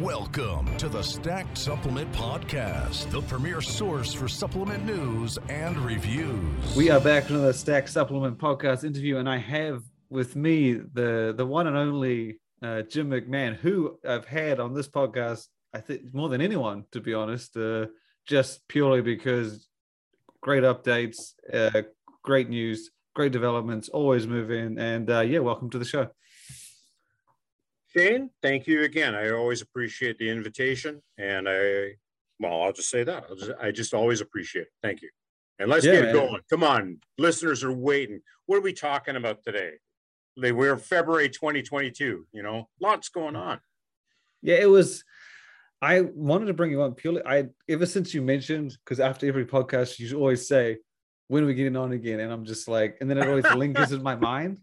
Welcome to the Stacked Supplement Podcast, the premier source for supplement news and reviews. We are back with another Stacked Supplement Podcast interview, and I have with me the the one and only uh, Jim McMahon, who I've had on this podcast, I think more than anyone, to be honest, uh, just purely because great updates, uh, great news, great developments, always moving, and uh, yeah, welcome to the show. Shane, thank you again. I always appreciate the invitation, and I, well, I'll just say that just, i just, always appreciate it. Thank you. And let's yeah, get it going. Come on, listeners are waiting. What are we talking about today? They we're February 2022. You know, lots going on. Yeah, it was. I wanted to bring you on purely. I ever since you mentioned because after every podcast you always say, "When are we getting on again?" And I'm just like, and then it always lingers in my mind.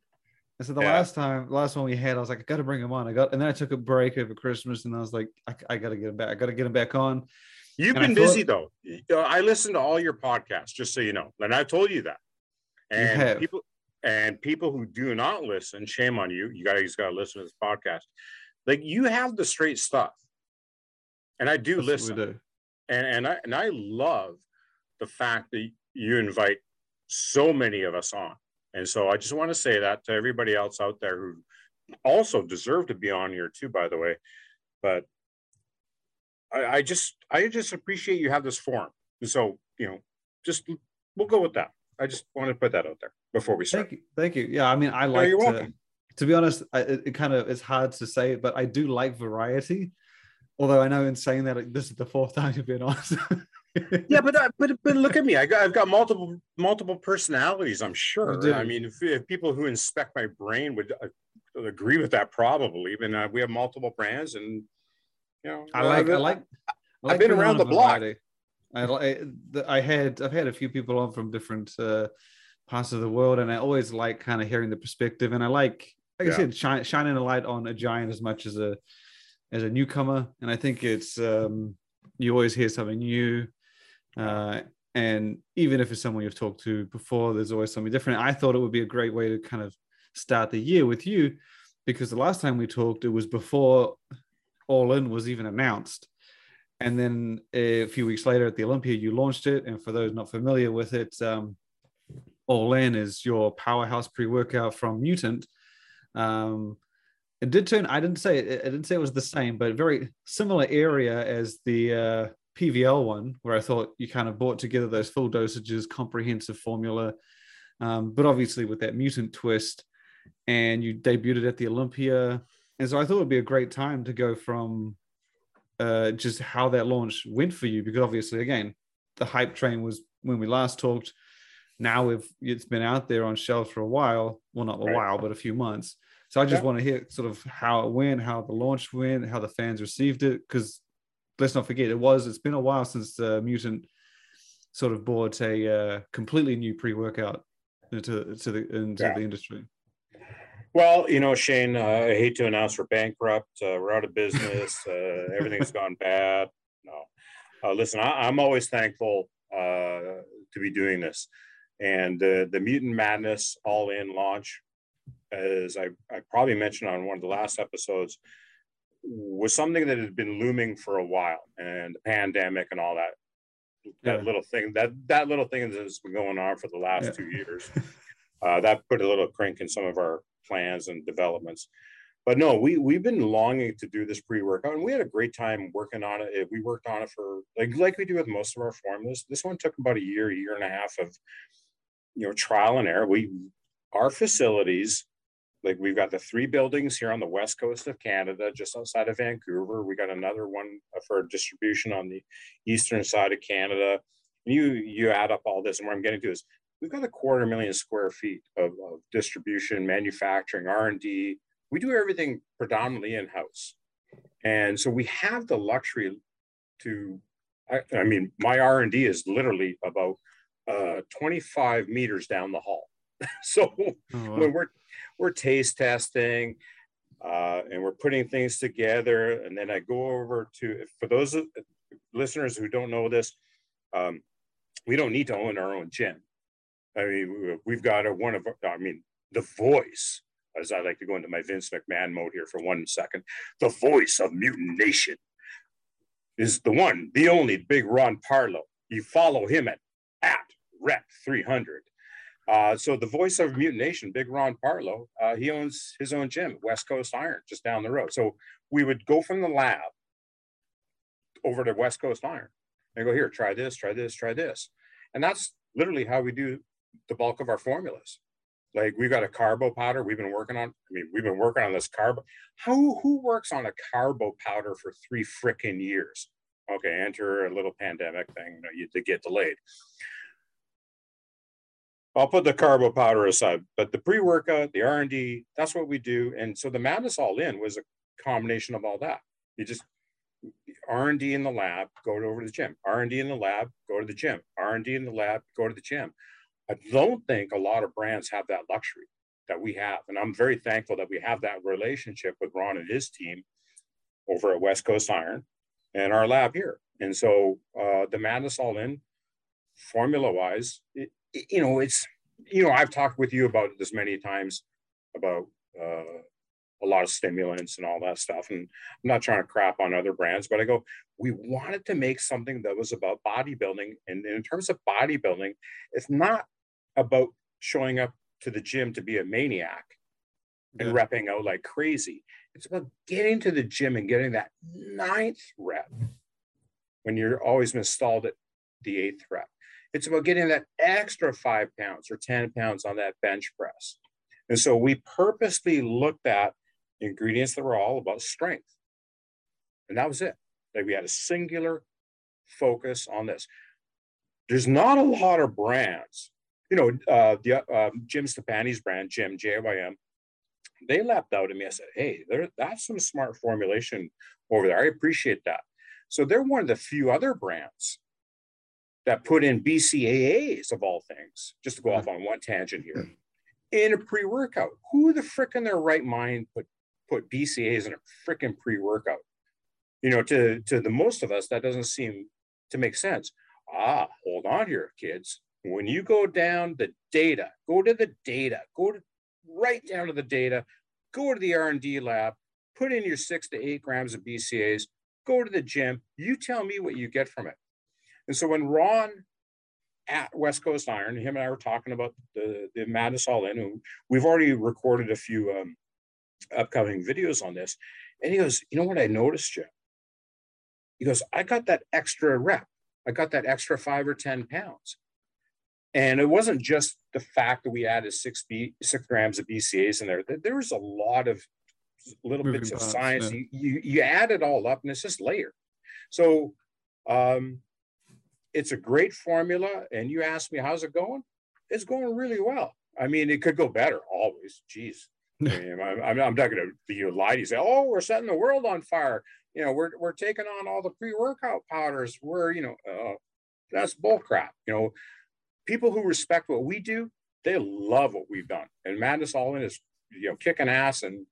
And so the yeah. last time, last one we had, I was like, I got to bring him on. I got, and then I took a break over Christmas, and I was like, I, I got to get him back. I got to get him back on. You've and been busy though. Uh, I listened to all your podcasts, just so you know, and I've told you that. And you people and people who do not listen, shame on you. You guys got to listen to this podcast. Like you have the straight stuff, and I do That's listen. Do. And and I and I love the fact that you invite so many of us on and so I just want to say that to everybody else out there who also deserve to be on here too, by the way. But I, I just I just appreciate you have this forum. And so, you know, just we'll go with that. I just want to put that out there before we start. Thank you. Thank you. Yeah, I mean, I like no, to, to be honest, I, it, it, kind of is hard to say, but I do like variety. Although I know in saying that like, this is the fourth time you've been on. Yeah, but uh, but but look at me. I got I've got multiple multiple personalities. I'm sure. I mean, if, if, people who inspect my brain would uh, agree with that, probably. Even uh, we have multiple brands, and you know, I like I like. I like I've been around the block. I, I, I had I've had a few people on from different uh, parts of the world, and I always like kind of hearing the perspective. And I like, like yeah. I said, shine, shining a light on a giant as much as a as a newcomer. And I think it's um, you always hear something new uh, and even if it's someone you've talked to before, there's always something different. I thought it would be a great way to kind of start the year with you because the last time we talked, it was before All In was even announced. And then a few weeks later at the Olympia, you launched it. And for those not familiar with it, um, All In is your powerhouse pre workout from Mutant. Um, it did turn, I didn't say it, I didn't say it was the same, but very similar area as the uh, PVL one, where I thought you kind of brought together those full dosages, comprehensive formula, um, but obviously with that mutant twist, and you debuted it at the Olympia. And so I thought it'd be a great time to go from uh, just how that launch went for you, because obviously, again, the hype train was when we last talked. Now we've it's been out there on shelves for a while. Well, not a while, but a few months. So I just yeah. want to hear sort of how it went, how the launch went, how the fans received it, because let's not forget it was it's been a while since uh, mutant sort of bought a uh, completely new pre-workout into to the into yeah. the industry. Well you know shane uh, i hate to announce we're bankrupt uh, we're out of business uh, everything's gone bad. No. Uh, listen I, am always thankful to be doing this. And the mutant madness all in launch as I, I probably mentioned on one of the last episodes was something that had been looming for a while and the pandemic and all that that yeah. little thing that that little thing that's been going on for the last yeah. two years uh, that put a little crank in some of our plans and developments but no we we've been longing to do this pre-workout and we had a great time working on it we worked on it for like like we do with most of our formulas this one took about a year a year and a half of you know trial and error we our facilities like we've got the three buildings here on the west coast of Canada, just outside of Vancouver. We got another one for distribution on the eastern side of Canada. And you you add up all this, and what I'm getting to is we've got a quarter million square feet of, of distribution, manufacturing, R and D. We do everything predominantly in house, and so we have the luxury to. I, I mean, my R and D is literally about uh, 25 meters down the hall. so oh, wow. when we're we're taste testing uh, and we're putting things together. And then I go over to, for those listeners who don't know this, um, we don't need to own our own gym. I mean, we've got a, one of, I mean, the voice, as I like to go into my Vince McMahon mode here for one second, the voice of Mutant Nation is the one, the only big Ron Partlow. You follow him at, at rep 300. Uh, so the voice of Mutant Nation, Big Ron Partlow, uh, he owns his own gym, West Coast Iron, just down the road. So we would go from the lab over to West Coast Iron and go here, try this, try this, try this, and that's literally how we do the bulk of our formulas. Like we've got a carbo powder we've been working on. I mean, we've been working on this carbo. How who works on a carbo powder for three freaking years? Okay, enter a little pandemic thing you know, to get delayed. I'll put the carbo powder aside, but the pre-workout, the R&D, that's what we do. And so the Madness All In was a combination of all that. You just R&D in the lab, go over to the gym. R&D in the lab, go to the gym. R&D in the lab, go to the gym. I don't think a lot of brands have that luxury that we have. And I'm very thankful that we have that relationship with Ron and his team over at West Coast Iron and our lab here. And so uh, the Madness All In, formula wise, it, you know, it's, you know, I've talked with you about this many times about uh, a lot of stimulants and all that stuff. And I'm not trying to crap on other brands, but I go, we wanted to make something that was about bodybuilding. And in terms of bodybuilding, it's not about showing up to the gym to be a maniac and repping out like crazy. It's about getting to the gym and getting that ninth rep when you're always installed at the eighth rep. It's about getting that extra five pounds or 10 pounds on that bench press. And so we purposely looked at ingredients that were all about strength. And that was it. Like we had a singular focus on this. There's not a lot of brands. You know, uh, the uh, Jim Stoppani's brand, Jim JYM, they lapped out at me. I said, "Hey, there, that's some smart formulation over there. I appreciate that." So they're one of the few other brands that put in BCAAs of all things, just to go off on one tangent here, in a pre-workout. Who the frick in their right mind put put BCAAs in a freaking pre-workout? You know, to to the most of us, that doesn't seem to make sense. Ah, hold on here, kids. When you go down the data, go to the data, go to right down to the data, go to the R&D lab, put in your six to eight grams of BCAAs, go to the gym. You tell me what you get from it. And so when Ron at West Coast Iron, him and I were talking about the, the Madness All In, we've already recorded a few um, upcoming videos on this. And he goes, You know what I noticed, Jim? He goes, I got that extra rep. I got that extra five or 10 pounds. And it wasn't just the fact that we added six, B, six grams of BCAs in there. There was a lot of little Moving bits of parts, science. Yeah. You, you, you add it all up and it's just layered. So um, it's a great formula. And you ask me, how's it going? It's going really well. I mean, it could go better always. Jeez. I mean, I'm, I'm, not going to be a lie to say, oh, we're setting the world on fire. You know, we're, we're taking on all the pre-workout powders. We're, you know, uh, that's bull crap. You know, people who respect what we do, they love what we've done. And Madness All In is, you know, kicking ass. And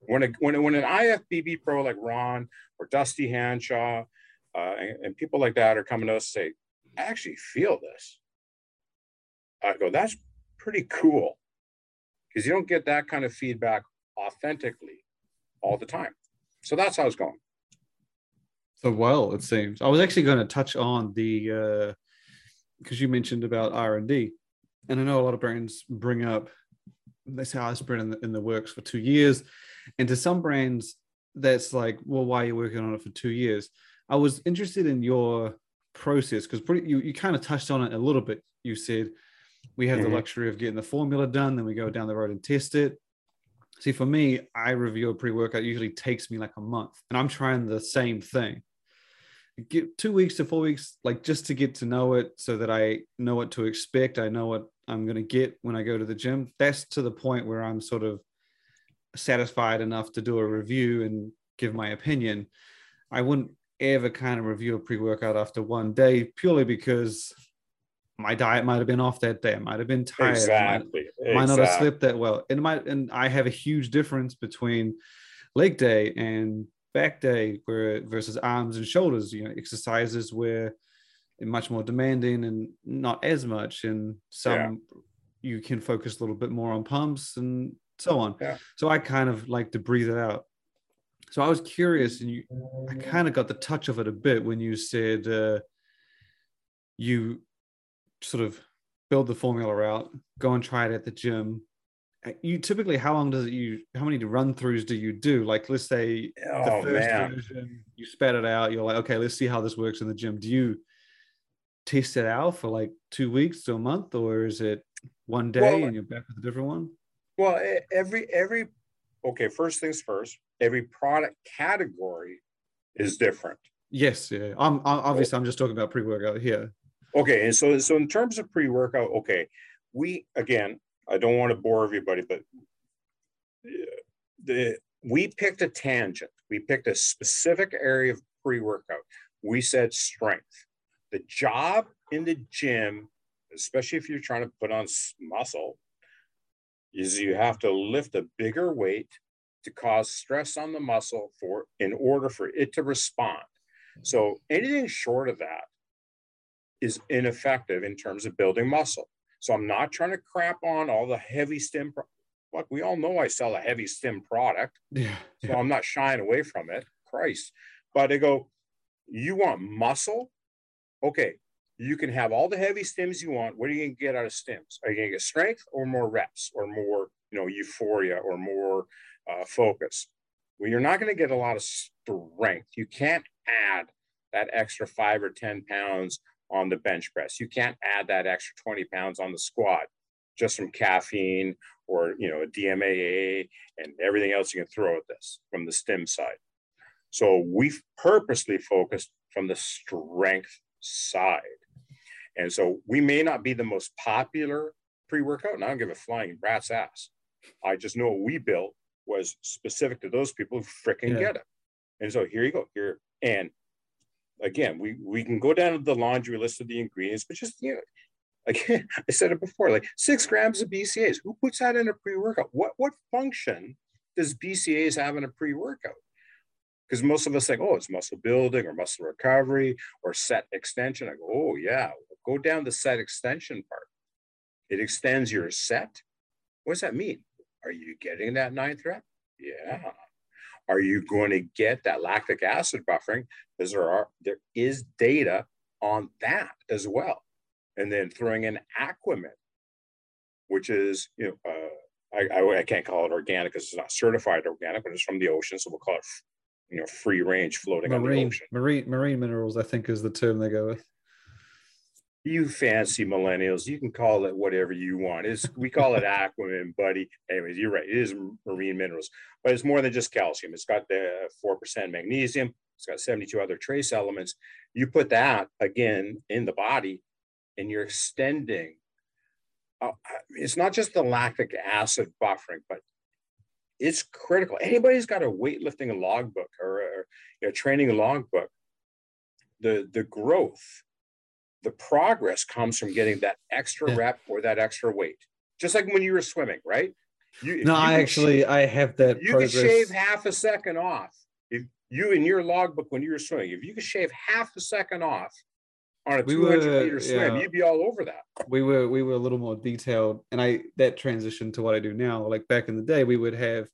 when, a, when, when an IFBB pro like Ron or Dusty Hanshaw uh, and, and people like that are coming to us say, I actually feel this. I go, that's pretty cool because you don't get that kind of feedback authentically all the time. So that's how it's going. So well, it seems. I was actually going to touch on the uh because uh, you mentioned about R and D, and I know a lot of brands bring up they say, "Oh, it's been in the, in the works for two years," and to some brands, that's like, "Well, why are you working on it for two years?" I was interested in your process because pretty you, you kind of touched on it a little bit. You said we have mm-hmm. the luxury of getting the formula done, then we go down the road and test it. See, for me, I review a pre-workout usually takes me like a month, and I'm trying the same thing. Get two weeks to four weeks, like just to get to know it, so that I know what to expect. I know what I'm going to get when I go to the gym. That's to the point where I'm sort of satisfied enough to do a review and give my opinion. I wouldn't ever kind of review a pre-workout after one day purely because my diet might have been off that day. I might have been tired. Exactly. Might, might not have slept that well. And might and I have a huge difference between leg day and back day where versus arms and shoulders. You know, exercises where much more demanding and not as much. And some yeah. you can focus a little bit more on pumps and so on. Yeah. So I kind of like to breathe it out. So I was curious, and you, I kind of got the touch of it a bit when you said uh, you sort of build the formula out, go and try it at the gym. Uh, you typically, how long does it you? How many run throughs do you do? Like, let's say oh, the first man. version, you spat it out. You're like, okay, let's see how this works in the gym. Do you test it out for like two weeks to a month, or is it one day Well, and you're back with a different one? Well, every every okay. First things first. Every product category is different. Yes, yeah. I'm, I'm obviously I'm just talking about pre-workout here. Okay, and so so in terms of pre-workout, okay, we again, I don't want to bore everybody, but uh, the we picked a tangent. We picked a specific area of pre-workout. We said strength. The job in the gym, especially if you're trying to put on muscle, is you have to lift a bigger weight to cause stress on the muscle for in order for it to respond. Mm-hmm. So anything short of that is ineffective in terms of building muscle. So I'm not trying to crap on all the heavy stim. Pro- Look, we all know I sell a heavy stim product, Yeah. so I'm not shying away from it. Christ. But I go, you want muscle? Okay, you can have all the heavy stims you want. What are you going to get out of stims? Are you going to get strength or more reps or more, you know, euphoria or more uh, focus? Well, you're not going to get a lot of strength. You can't add that extra five or 10 pounds on the bench press. You can't add that extra 20 pounds on the squat just from caffeine or, you know, a DMAA and everything else you can throw at this from the stim side. So we've purposely focused from the strength side. And so we may not be the most popular pre-workout, and I don't give a flying rat's ass. I just know what we built was specific to those people who freaking Yeah. get it. And so here you go. Here and again, we we can go down to the laundry list of the ingredients, but just you know, again, I said it before, like six grams of BCAAs. Who puts that in a pre-workout? What what function does BCAAs have in a pre-workout? Because most of us think, oh, it's muscle building or muscle recovery or set extension. I go, oh yeah, go down the set extension part. It extends your set. What does that mean? Are you getting that ninth rep? Yeah. Are you going to get that lactic acid buffering? Because there are there is data on that as well. And then throwing in Aquamin, which is you know uh, I, I I can't call it organic because it's not certified organic, but it's from the ocean, so we'll call it you know free range floating on the Marine, ocean. marine, marine minerals, I think, is the term they go with. You fancy millennials, you can call it whatever you want. It's we call it Aquamin, buddy. Anyways, you're right. It is marine minerals, but it's more than just calcium. It's got the four percent magnesium. It's got 72 other trace elements. You put that again in the body, and you're extending. Uh, it's not just the lactic acid buffering, but it's critical. Anybody's got a weightlifting logbook or, or you know, training logbook. The the growth the progress comes from getting that extra Yeah. rep or that extra weight. Just like when you were swimming, right? You, No, you I actually sh- I have that you progress. could shave half a second off. If you in your logbook when you were swimming, if you could shave half a second off on a We 200 were- meter swim, yeah. you'd be all over that. we were we were a little more detailed and i that transition to what i do now like back in the day we would have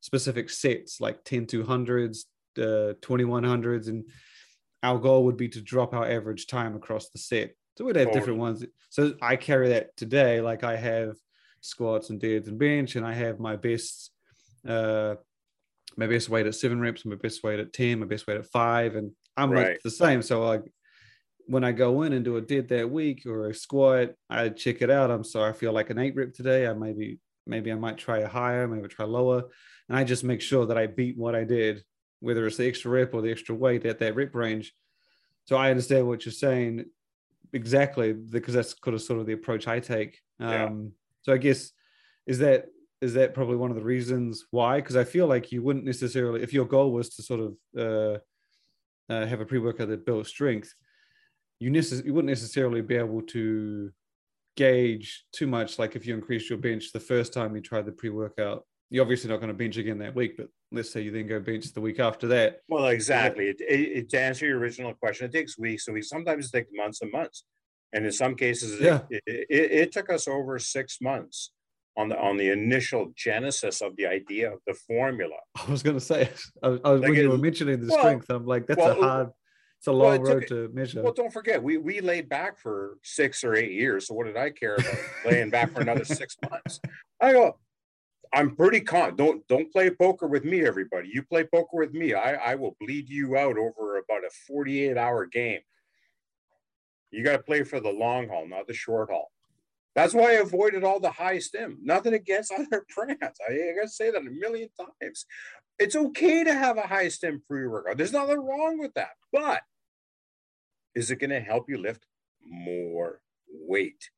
specific sets like 10 200s uh 2100s and our goal would be to drop our average time across the set. So we'd have different ones. So i carry that today. Like i have squats and deads and bench and i have my best uh my best weight at seven reps my best weight at 10 my best weight at five and i'm like the same. So like when I go in and do a dead that week or a squat, I check it out. I'm sorry, I feel like an eight rep today. I maybe maybe I might try a higher, maybe try lower, and I just make sure that I beat what I did, whether it's the extra rep or the extra weight at that rep range. So I understand what you're saying exactly because that's kind of sort of the approach I take. Yeah. Um, so I guess is that is that probably one of the reasons why? Because I feel like you wouldn't necessarily, if your goal was to sort of uh, uh, have a pre workout that builds strength, you, necess- you wouldn't necessarily be able to gauge too much. Like if you increase your bench the first time you tried the pre workout, you're obviously not going to bench again that week. But let's say you then go bench the week after that. Well, exactly. It, it, it- to answer your original question, it takes weeks. So we sometimes take months and months. And in some cases, it- Yeah. it, it, it took us over six months on the on the initial genesis of the idea of the formula. I was going to say, I, I, like when you were mentioning the well, strength, I'm like, that's well, a hard, it's a long well, road to measure. Well, don't forget, we we laid back for six or eight years. So what did I care about laying back for another six months? I go, I'm pretty con. Don't don't play poker with me, everybody. You play poker with me, I I will bleed you out over about a 48 hour game. You got to play for the long haul, not the short haul. That's why I avoided all the high stim. Nothing against other brands. I, I gotta say that a million times. It's okay to have a high stem pre workout. There's nothing wrong with that. But is it going to help you lift more weight?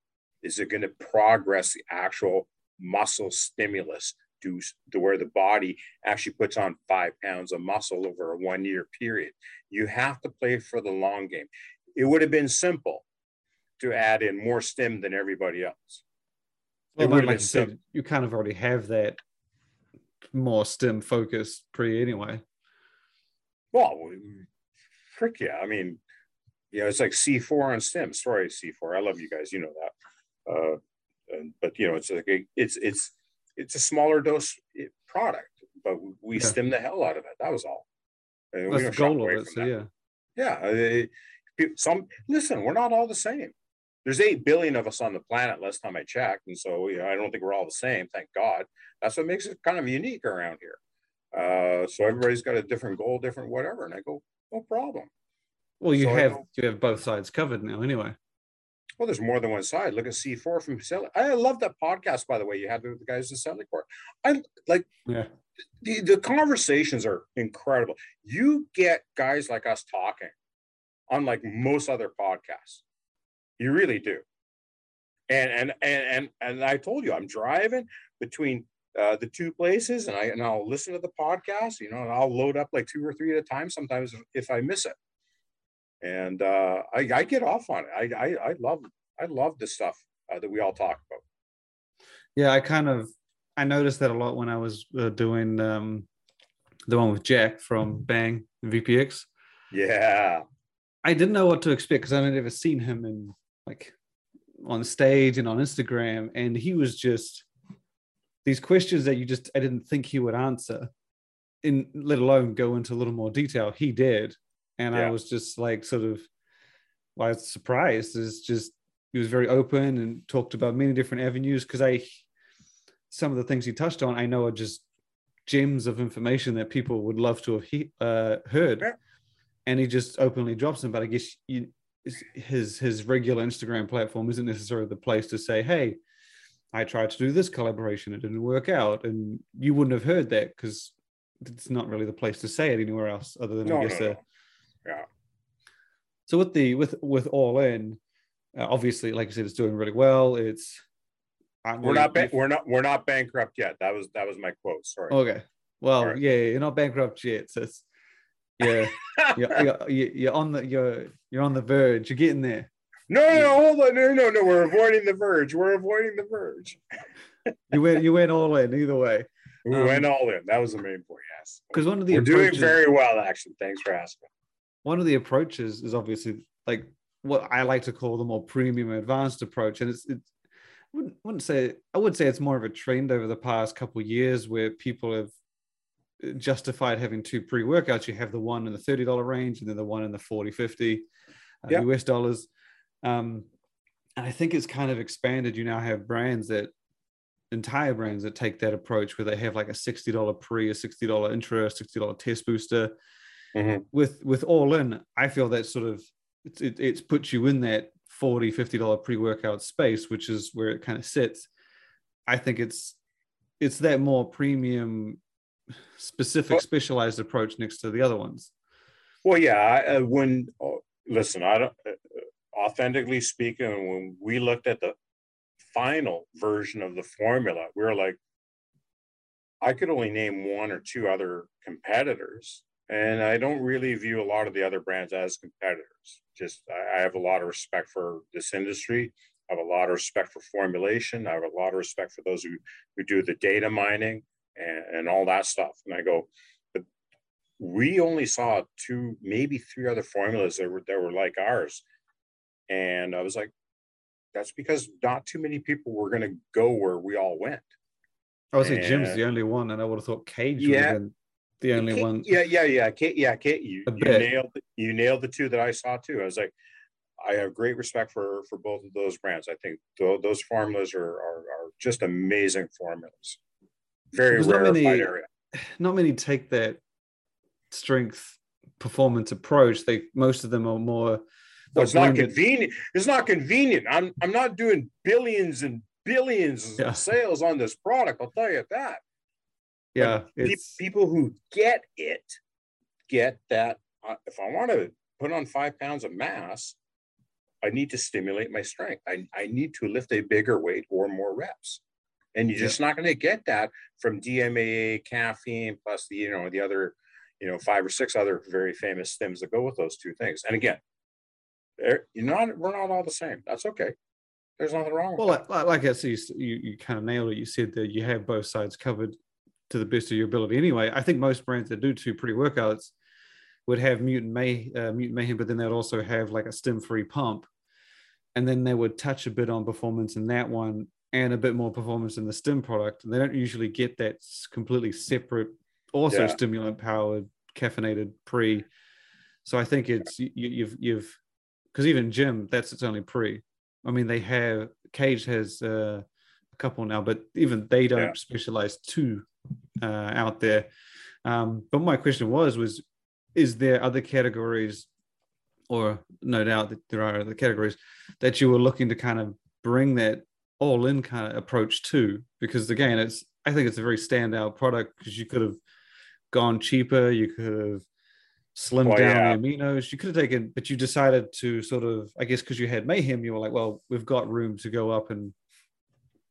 Is it going to progress the actual muscle stimulus to, to where the body actually puts on five pounds of muscle over a one year period? You have to play for the long game. It would have been simple to add in more stim than everybody else. Well, like you said, you kind of already have that more stim focused pre anyway. Well, frick yeah. I mean, you know, it's like C4 on stim. Sorry, C4. I love you guys. You know that. Uh, and, but you know, it's like a, it's it's it's a smaller dose product, but we yeah. stim the hell out of it. That was all. And That's the goal of it. So yeah. Yeah. Some listen. We're not all the same there's 8 billion of us on the planet last time I checked. And so, you know, I don't think we're all the same, thank God. That's what makes it kind of unique around here. Uh, so everybody's got a different goal, different whatever. And I go, no problem. Well, you so have you have both sides covered now anyway. Well, there's more than one side. Look at C4 from Celi. I love that podcast, by the way, you had with the guys in at Cellucor. I like yeah. The, the conversations are incredible. You get guys like us talking, unlike most other podcasts. You really do. And and and and and I told you I'm driving between uh, the two places, and I and I'll listen to the podcast. You know, and I'll load up like two or three at a time. Sometimes if I miss it, and uh, I, I get off on it. I I, I love I love the stuff uh, that we all talk about. Yeah, I kind of I noticed that a lot when I was uh, doing um, the one with Jack from Bang VPX. Yeah, I didn't know what to expect because I've never seen him in like on stage and on Instagram, and he was just these questions that you just I didn't think he would answer, in let alone go into a little more detail. He did, and yeah. I was just like sort of, well, I was surprised. Is just he was very open and talked about many different avenues because I some of the things he touched on I know are just gems of information that people would love to have he, uh, heard. Yeah. And he just openly drops them, but I guess you, his his regular Instagram platform isn't necessarily the place to say, "Hey, I tried to do this collaboration, it didn't work out," and you wouldn't have heard that because it's not really the place to say it anywhere else other than no, I guess no, no. Yeah. So with the with with all in, uh, obviously, like I said, it's doing really well. It's we're not ba- we're not we're not bankrupt yet. That was that was my quote. Sorry. Okay. Well, right. yeah, you're not bankrupt yet. So it's yeah, you're, you're, you're, on the you're you're on the verge. You're getting there. No, no, no, hold on, no, no, no. We're avoiding the verge. We're avoiding the verge. you went, you went all in either way. We um, went all in. That was the main point. Yes, because one of the we're doing very well, actually. Thanks for asking. One of the approaches is obviously like what I like to call the more premium advanced approach, and it's it's wouldn't, wouldn't say I would say it's more of a trend over the past couple of years where people have justified having two pre-workouts. You have the one in the $30 range and then the one in the 40 50 uh, yep. us dollars. Um, and i think it's kind of expanded. You now have brands that entire brands that take that approach where they have like a $60 pre a $60 intro, a $60 test booster mm-hmm. with with all in i feel that sort of it's, it, it's put you in that 40 $50 pre-workout space which is where it kind of sits. I think it's it's that more premium specific well, specialized approach next to the other ones. Well yeah uh, when uh, listen i don't uh, authentically speaking when we looked at the final version of the formula we were like i could only name one or two other competitors and i don't really view a lot of the other brands as competitors just i have a lot of respect for this industry I have a lot of respect for formulation. I have a lot of respect for those who, who do the data mining and, and all that stuff. And I go, but we only saw two, maybe three other formulas that were that were like ours. And I was like, that's because not too many people were going to go where we all went. I would say Jim's the only one, and I would have thought Cage yeah, would have been the only one. Yeah, yeah, yeah. Kate, yeah, Kate, you, you nailed you nailed the two that I saw too. I was like, I have great respect for for both of those brands. I think th- those formulas are, are, are just amazing formulas. Very rare not many, area. Not many take that strength performance approach. They most of them are more. Well, it's not convenient. It's not convenient. I'm I'm not doing billions and billions yeah. of sales on this product. I'll tell you that. Yeah, people who get it get that. Uh, if I want to put on five pounds of mass, I need to stimulate my strength. I, I need to lift a bigger weight or more reps. And you're yeah. just not going to get that from DMAA, caffeine, plus the, you know, the other, you know, five or six other very famous stims that go with those two things. And again, you're not, we're not all the same. That's okay. There's nothing wrong well, like, like, I said, you, you, you kind of nailed it. You said that you have both sides covered to the best of your ability. Anyway, I think most brands that do two pre workouts would have mutant may uh, mutant mayhem, but then they'd also have like a stim free pump, and then they would touch a bit on performance in that one and a bit more performance in the stim product. And they don't usually get that completely separate, also yeah. stimulant powered, caffeinated pre. So I think it's you, you've you've because even Jim, that's its only pre. I mean, they have Cage has uh, a couple now, but even they don't yeah. specialize too uh, out there. Um, but my question was was is there other categories or no doubt that there are other categories that you were looking to kind of bring that all in kind of approach to because again it's i think it's a very standout product because you could have gone cheaper you could have slimmed down yeah. the aminos you could have taken but you decided to sort of i guess because you had mayhem you were like well we've got room to go up and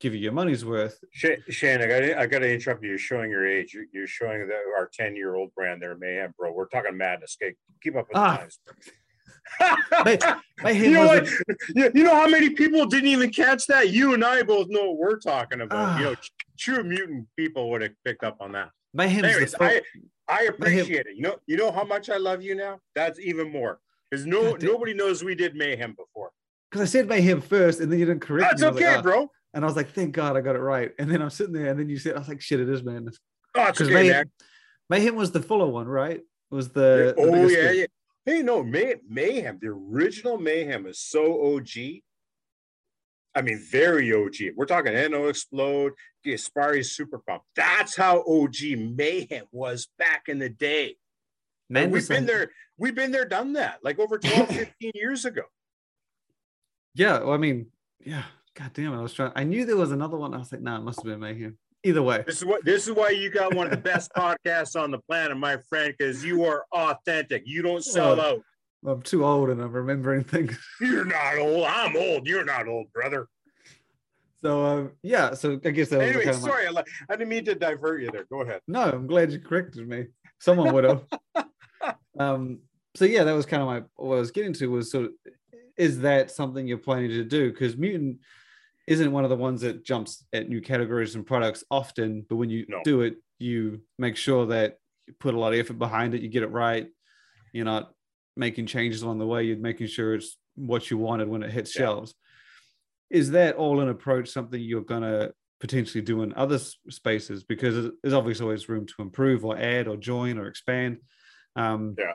give you your money's worth. Shane, I got I got to interrupt you. You're showing your age. You're, you're showing the, our 10 year old brand there, Mayhem, bro. We're talking madness. Okay, keep up with ah. the times. my, my you, know what? you know how many people didn't even catch that? You and I both know what we're talking about. you know, ah. true mutant people would have picked up on that. My Anyways, I, I appreciate it. You know, you know how much I love you now. That's even more because no nobody knows we did mayhem before. Because I said mayhem first, and then you didn't correct That's me. That's okay, like, oh. bro. And I was like, thank God I got it right. And then I'm sitting there, and then you said, I was like, shit, it is, man. Oh, it's okay, Mayhem, man. Mayhem was the fuller one, right? It was the, yeah. the oh yeah, yeah. Hey, no, May- Mayhem, the original Mayhem is so OG. I mean, very OG. We're talking NO Explode, Gaspari Super Pump. That's how OG Mayhem was back in the day. Man, we've been there. We've been there, done that, like over 12, 15 years ago. Yeah, well, I mean, yeah, God damn it! I was trying. I knew there was another one. I was like, no, nah, it must have been Mayhem. Either way, this is what this is why you got one of the best podcasts on the planet, my friend, because you are authentic. You don't sell out. I'm too old and I'm remembering things. You're not old. I'm old. You're not old, brother. So um, yeah, so I guess that anyway. Kind of sorry, my... I didn't mean to divert you there. Go ahead. No, I'm glad you corrected me. Someone would have. um. So yeah, that was kind of my what I was getting to was sort of is that something you're planning to do? Because mutant isn't one of the ones that jumps at new categories and products often, but when you no. do it, you make sure that you put a lot of effort behind it, you get it right. You're not making changes along the way, you're making sure it's what you wanted when it hits yeah. shelves. Is that all in approach something you're going to potentially do in other spaces? Because there's obviously always room to improve or add or join or expand. Um, yeah.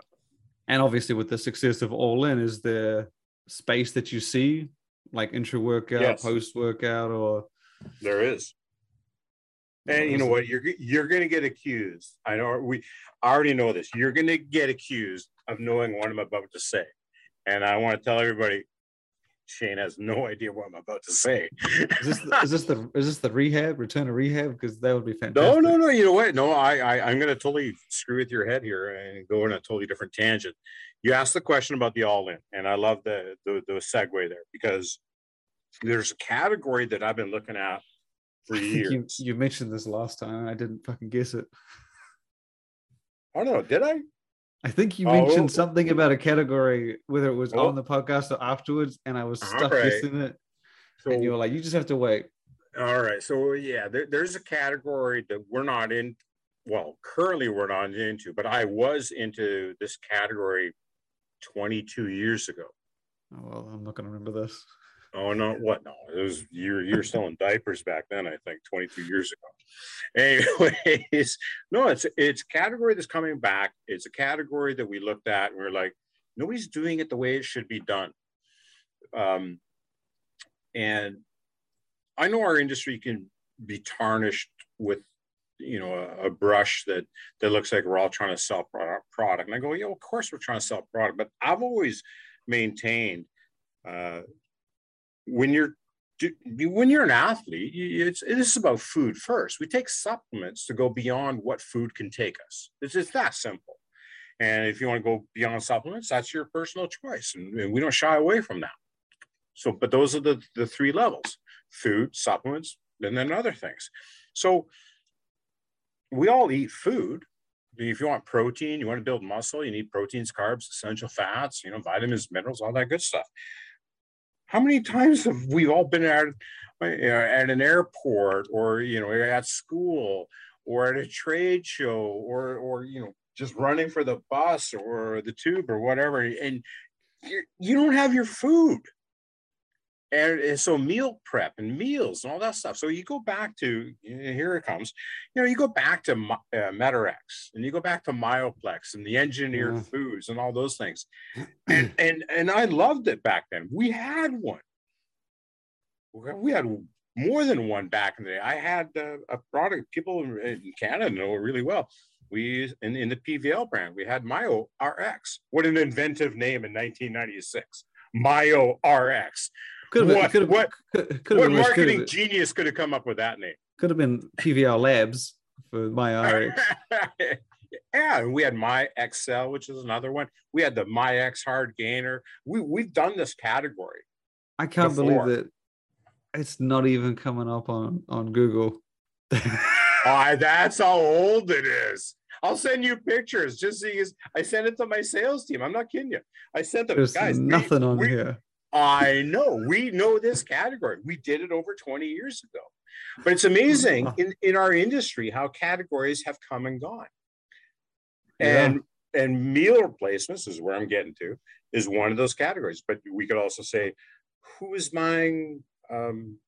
And obviously, with the success of All In, is there space that you see like intra workout, yes. post workout, or there is. And you know what? You're you're going to get accused. I know we I already know this. You're going to get accused of knowing what I'm about to say, and I want to tell everybody. Shane has no idea what I'm about to say. is this the, is this the is this the rehab return to rehab because that would be fantastic. No, no, no. You know what? No, I, I I'm going to totally screw with your head here and go in a totally different tangent you asked the question about the all in, and I love the, the, the segue there because there's a category that I've been looking at for years. You, you mentioned this last time. I didn't fucking guess it. Oh, I don't know. Did I? I think you oh. mentioned oh, something about a category, whether it was oh, on the podcast or afterwards, and I was stuck right. it. So, and you were like, "You just have to wait." All right. So yeah, there, there's a category that we're not in. Well, currently we're not into, but I was into this category 22 years ago. Oh, well, I'm not going to remember this. Oh no, what no? It was you're you're selling diapers back then, I think 22 years ago. Anyways, no, it's it's category that's coming back. It's a category that we looked at and we are like, nobody's doing it the way it should be done. Um, and I know our industry can be tarnished with you know a, a, brush that that looks like we're all trying to sell product product and i go yeah of course we're trying to sell product but i've always maintained uh, when you're when you're an athlete, it's this is about food first. We take supplements to go beyond what food can take us. It's just that simple. And if you want to go beyond supplements, that's your personal choice, and, and we don't shy away from that. So, but those are the the three levels: food, supplements, and then other things. So, we all eat food. If you want protein, you want to build muscle, you need proteins, carbs, essential fats, you know, vitamins, minerals, all that good stuff how many times have we all been at you know, at an airport or you know at school or at a trade show or or you know just running for the bus or the tube or whatever and you, you don't have your food and, and, so meal prep and meals and all that stuff. So you go back to here it comes, you know, you go back to uh, Met-Rx and you go back to Myoplex and the engineered yeah. foods and all those things, and and and I loved it back then. We had one. We had more than one back in the day. I had uh, a product people in Canada know really well. We in, in the PVL brand, we had Myo RX. What an inventive name in 1996. Myo RX could have what, been, what, could, could what marketing genius could have come up with that name? Could have been PVL Labs for my RX. yeah, and we had My XL, which is another one. We had the My X Hard Gainer. We we've done this category. I can't before. believe that it's not even coming up on on Google. oh, that's how old it is. I'll send you pictures just so you I sent it to my sales team. I'm not kidding you. I sent them There's guys. Nothing we, on we, here. I know we know this category. We did it over 20 years ago. But it's amazing in, in our industry how categories have come and gone. And yeah. and meal replacements is where I'm getting to, is one of those categories. But we could also say, who is buying um,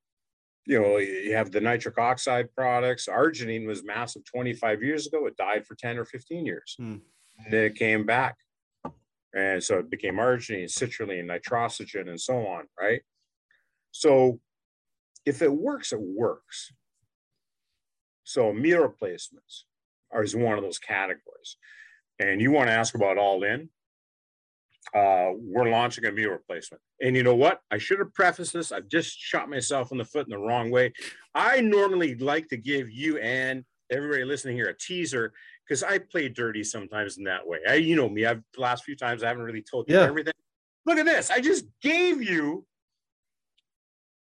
you know, you have the nitric oxide products. Arginine was massive 25 years ago. It died for 10 or 15 years. Hmm. And then it came back. And so it became arginine, citrulline, nitrosigine, and so on, right? So if it works, it works. So meal replacements are is one of those categories. And you want to ask about all in, uh, we're launching a meal replacement. And you know what? I should have prefaced this. I've just shot myself in the foot in the wrong way. I normally like to give you and everybody listening here a teaser because I play dirty sometimes in that way. I, you know me. I've the last few times I haven't really told you yeah. everything. Look at this. I just gave you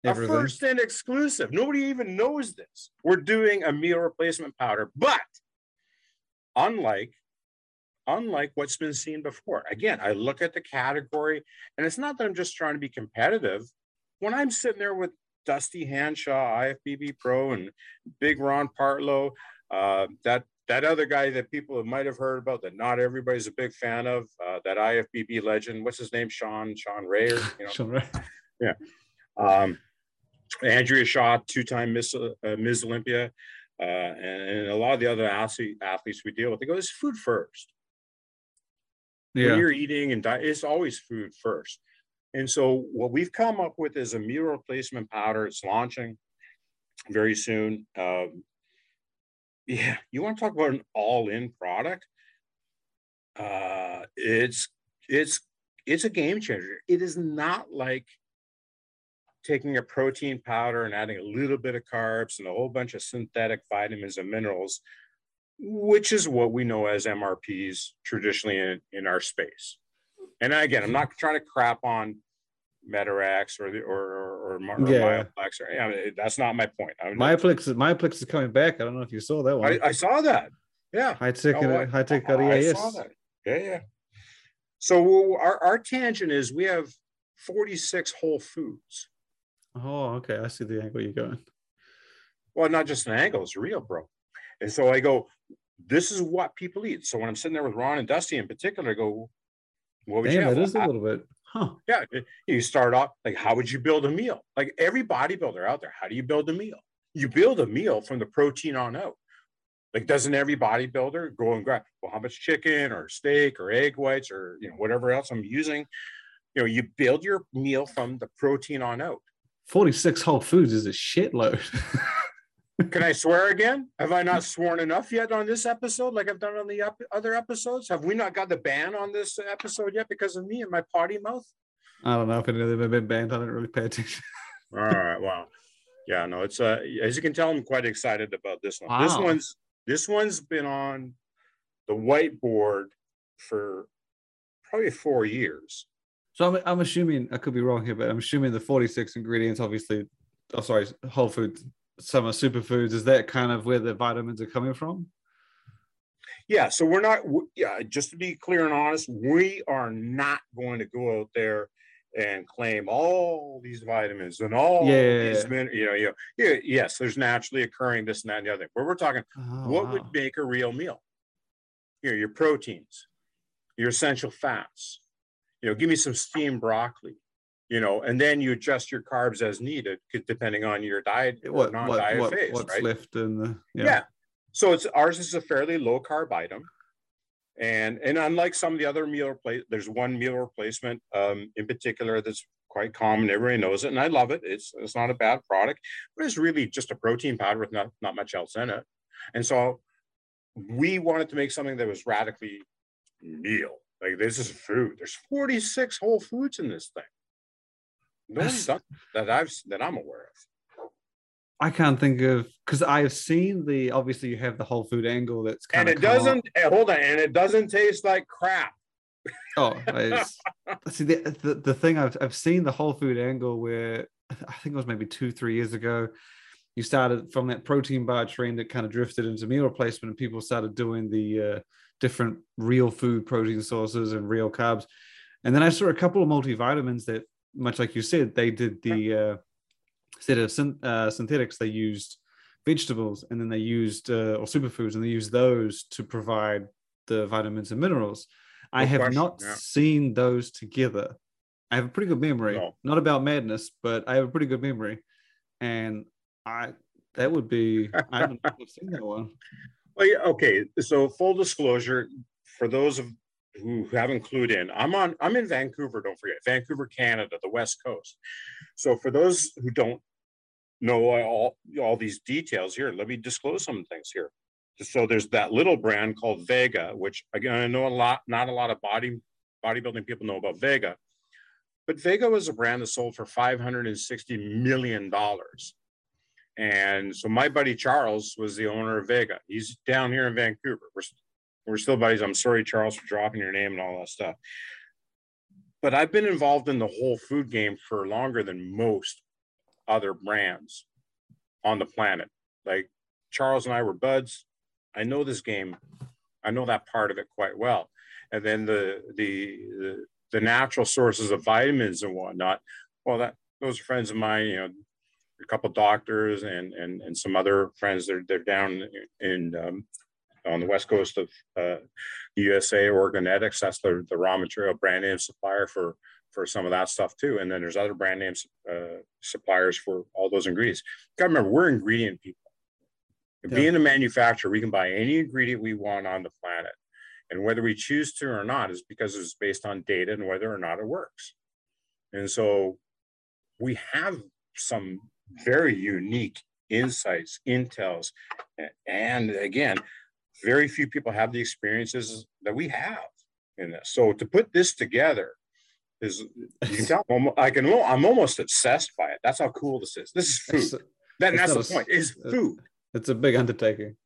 everything. a first and exclusive. Nobody even knows this. We're doing a meal replacement powder, but unlike unlike what's been seen before. Again, I look at the category, and it's not that I'm just trying to be competitive. When I'm sitting there with Dusty Hanshaw, IFBB Pro, and Big Ron Partlow, uh, that that other guy that people might have heard about that not everybody's a big fan of, uh, that IFBB legend, what's his name? Sean, Sean Ray, or, you know? Sean Ray. Yeah. Um, Andrea Shaw, two-time Miss, uh, Ms. Olympia, uh, and, and, a lot of the other athletes we deal with, they go, it's food first. Yeah. When you're eating and diet, it's always food first. And so what we've come up with is a meal replacement powder. It's launching very soon. Um, yeah, you want to talk about an all-in product? Uh, it's it's it's a game changer. It is not like taking a protein powder and adding a little bit of carbs and a whole bunch of synthetic vitamins and minerals, which is what we know as MRPs traditionally in, in our space. And again, I'm not trying to crap on Met-Rx or the or or, or yeah. Myoplex. Or, yeah, that's not my point. I mean, Myoplex, Myoplex is coming back. I don't know if you saw that one. I, I saw that. Yeah, high tech, oh, high tech got EAS. I saw that. Yeah, yeah. So our our tangent is we have 46 Whole Foods. Oh, okay. I see the angle you're going. Well, not just an angle; it's real, bro. And so I go, this is what people eat. So when I'm sitting there with Ron and Dusty in particular, I go, what would Damn, you have? That is a little bit Huh. Yeah, you start off like, how would you build a meal? Like every bodybuilder out there, how do you build a meal? You build a meal from the protein on out. Like, doesn't every bodybuilder go and grab, well, how much chicken or steak or egg whites or you know whatever else I'm using? You know, you build your meal from the protein on out. 46 whole foods is a shitload. Can I swear again? Have I not sworn enough yet on this episode, like I've done on the other episodes? Have we not got the ban on this episode yet because of me and my potty mouth? I don't know if any of them have been banned. I don't really pay attention. All right. Well, yeah, no, it's uh, as you can tell, I'm quite excited about this one. Wow. This one's this one's been on the whiteboard for probably four years. So I'm, I'm assuming I could be wrong here, but I'm assuming the 46 ingredients, obviously, oh sorry, whole food, some are superfoods. Is that kind of where the vitamins are coming from? Yeah. So we're not. Yeah. Just to be clear and honest, we are not going to go out there and claim all these vitamins and all yeah. these min, you know, you know, yeah, yes, there's naturally occurring this and that and the other. thing But we're talking oh, what wow. would make a real meal? You know, your proteins, your essential fats. You know, give me some steamed broccoli. You know, and then you adjust your carbs as needed, depending on your diet what, non-diet what, phase. What's right? left in the yeah. yeah. So it's ours is a fairly low carb item. And and unlike some of the other meal replace, there's one meal replacement um, in particular that's quite common. Everybody knows it, and I love it. It's it's not a bad product, but it's really just a protein powder with not not much else in it. And so we wanted to make something that was radically meal. Like this is food. There's 46 whole foods in this thing. No done that I've that I'm aware of. I can't think of because I've seen the obviously you have the whole food angle that's kind of and it doesn't eh, hold on and it doesn't taste like crap. Oh, see the, the the thing I've I've seen the whole food angle where I think it was maybe two three years ago. You started from that protein bar trend that kind of drifted into meal replacement, and people started doing the uh, different real food protein sources and real carbs. And then I saw a couple of multivitamins that, much like you said, they did the uh, instead of syn- uh, synthetics, they used vegetables and then they used uh, or superfoods and they used those to provide the vitamins and minerals. I have question, not yeah. seen those together. I have a pretty good memory, no. not about madness, but I have a pretty good memory, and I that would be I haven't seen that one. Well, yeah, okay. So full disclosure for those of who haven't clued in, I'm on. I'm in Vancouver. Don't forget, Vancouver, Canada, the West Coast. So for those who don't know all, all these details here. Let me disclose some things here. So there's that little brand called Vega, which again, I know a lot, not a lot of body bodybuilding people know about Vega, but Vega was a brand that sold for $560 million. And so my buddy Charles was the owner of Vega. He's down here in Vancouver. We're, we're still buddies. I'm sorry, Charles, for dropping your name and all that stuff. But I've been involved in the whole food game for longer than most other brands on the planet. Like Charles and I were buds. I know this game. I know that part of it quite well. And then the the the, the natural sources of vitamins and whatnot. Well, that those are friends of mine. You know, a couple doctors and and and some other friends. They're they're down in um, on the west coast of uh, USA, Organetics. That's the the raw material brand name supplier for for some of that stuff too. And then there's other brand names uh, suppliers for all those ingredients. You gotta remember, we're ingredient people. Yeah. Being a manufacturer, we can buy any ingredient we want on the planet. And whether we choose to or not is because it's based on data and whether or not it works. And so we have some very unique insights, intels. And again, very few people have the experiences that we have in this. So to put this together is you can tell I'm, I can I'm almost obsessed by it. That's how cool this is. This is food. Uh, that, that's the a, point. Is uh, food. It's a big undertaking.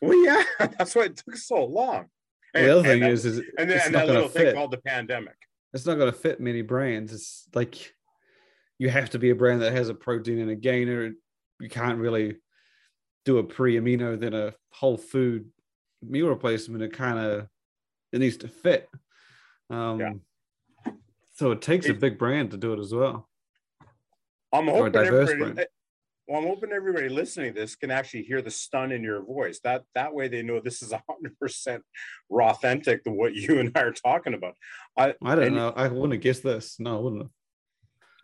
Well, yeah, that's why it took so long. And, the other thing is, is and then and that little fit. thing called the pandemic. It's not going to fit many brands. It's like you have to be a brand that has a protein and a gainer. You can't really do a pre-amino than a whole food meal replacement. It kind of it needs to fit. Um, yeah. So it takes a big brand to do it as well. I'm hoping everybody, Well, I'm hoping everybody listening to this can actually hear the stun in your voice. That that way they know this is 100% raw authentic to what you and I are talking about. I, I don't know. I wouldn't have guessed this. No, I wouldn't have.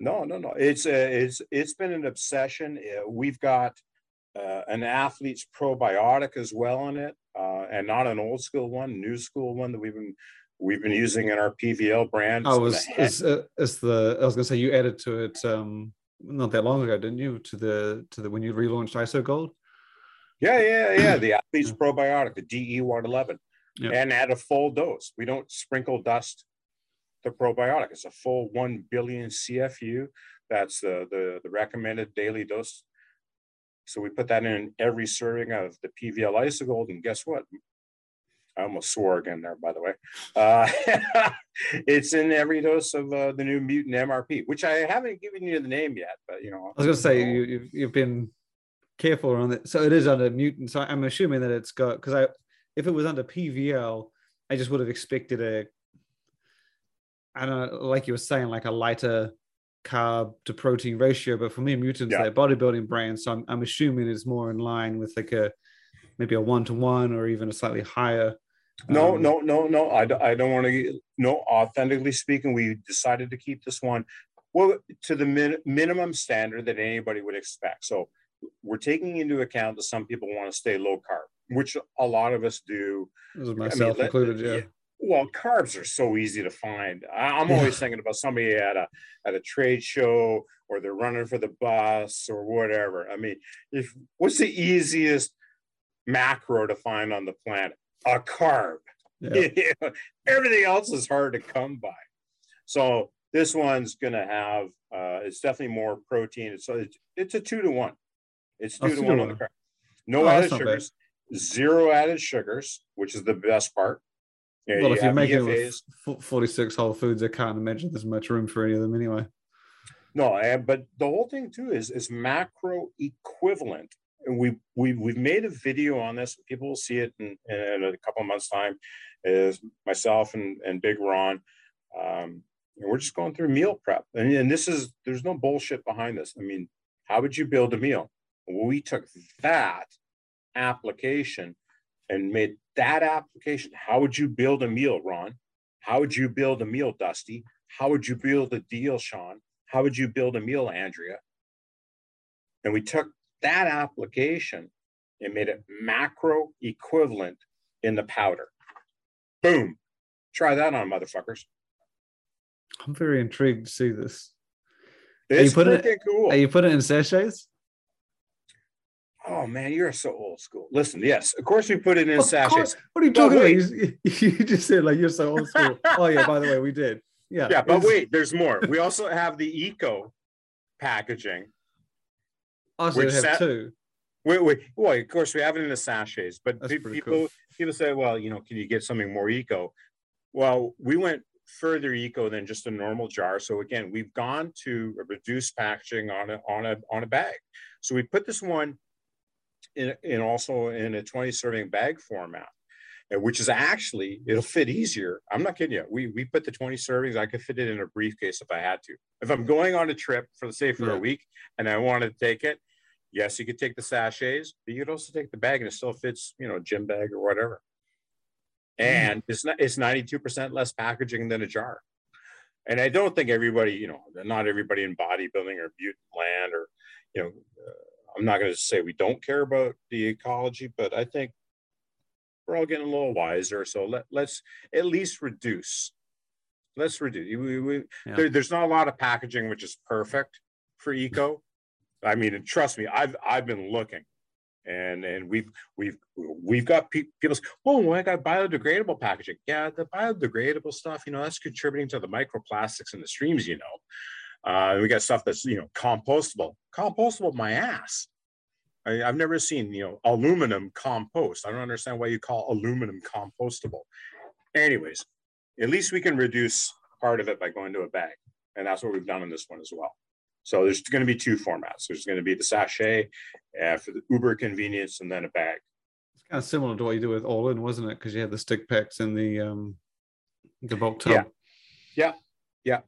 No, no, no. It's uh, it's it's been an obsession. Uh, we've got uh, an athlete's probiotic as well in it, uh, and not an old school one, new school one that we've been we've been using in our PVL brand. Oh, is is, uh, is the I was gonna say you added to it um not that long ago, didn't you? To the to the when you relaunched ISO Gold. Yeah, yeah, yeah. The athlete's probiotic, the DE one eleven, and at a full dose. We don't sprinkle dust the probiotic. It's a full 1 billion CFU. That's the, the, the recommended daily dose. So we put that in every serving of the PVL Isogold. And guess what? I almost swore again there, by the way. Uh, it's in every dose of uh, the new mutant MRP, which I haven't given you the name yet, but you know. I was going to say you, you've, you've been careful around it. So it is under mutant. So I'm assuming that it's got because I, if it was under PVL, I just would have expected a I don't know, like you were saying, like a lighter carb to protein ratio. But for me, mutants, yeah. they're bodybuilding brands. So I'm, I'm assuming it's more in line with like a maybe a one to one or even a slightly higher. No, um, no, no, no. I, I don't want to. No, authentically speaking, we decided to keep this one well to the min, minimum standard that anybody would expect. So we're taking into account that some people want to stay low carb, which a lot of us do. myself I mean, included, yeah well carbs are so easy to find. I'm always thinking about somebody at a at a trade show or they're running for the bus or whatever. I mean if what's the easiest macro to find on the planet? A carb. Yeah. everything else is hard to come by. So this one's going to have uh, it's definitely more protein. So it's, it's a two to one. It's two oh, to one on the carb no oh, added sugars zero added sugars which is the best part yeah, well, you if you're making EFAs. it with 46 Whole Foods, I can't imagine there's much room for any of them anyway. No, but the whole thing too is is macro equivalent. And we we we've made a video on this. People will see it in, in a couple of months' time. Is myself and, and Big Ron. Um, and we're just going through meal prep. And, and this is there's no bullshit behind this. I mean, how would you build a meal? Well, we took that application and made that application. How would you build a meal, Ron? How would you build a meal, Dusty? How would you build a deal, Sean? How would you build a meal, Andrea? And we took that application and made it macro equivalent in the powder. Boom. Try that on, motherfuckers. I'm very intrigued to see this. It's are you it, cool. Are you putting it in sachets? Oh man, you're so old school. Listen, yes, of course we put it in sachets. What are you talking about? You, you, just said like you're so old school. oh yeah, by the way, we did. Yeah. Yeah, but wait, there's more. We also have the eco packaging. Also have sa- two. Wait, wait. Well, of course we have it in the sachets, but people cool. people say, well, you know, can you get something more eco? Well, we went further eco than just a normal jar. So again, we've gone to a reduced packaging on a on a on a bag. So we put this one in, in also in a 20 serving bag format which is actually it'll fit easier. I'm not kidding you. We we put the 20 servings. I could fit it in a briefcase if I had to. If I'm going on a trip for the say for yeah. a week and I wanted to take it, yes, you could take the sachets, but you could also take the bag and it still fits, you know, gym bag or whatever. Mm. And mm. it's not it's 92% less packaging than a jar. And I don't think everybody, you know, not everybody in bodybuilding or mutant land or you know. Uh, I'm not going to say we don't care about the ecology, but I think we're all getting a little wiser. So let, let's at least reduce. Let's reduce. We, we, yeah. there, there's not a lot of packaging which is perfect for eco. I mean, and trust me, I've I've been looking, and and we've we've we've got pe- people say, oh, I got biodegradable packaging. Yeah, the biodegradable stuff, you know, that's contributing to the microplastics in the streams. You know, uh, we got stuff that's you know compostable. Compostable, my ass. I, have never seen you know aluminum compost. I don't understand why you call aluminum compostable. Anyways, at least we can reduce part of it by going to a bag, and that's what we've done in this one as well. So there's going to be two formats. There's going to be the sachet uh, for the uber convenience, and then a bag. It's kind of similar to what you do with All In, wasn't it? Because you had the stick packs and the um, the bulk tub. Yeah, yeah, yeah.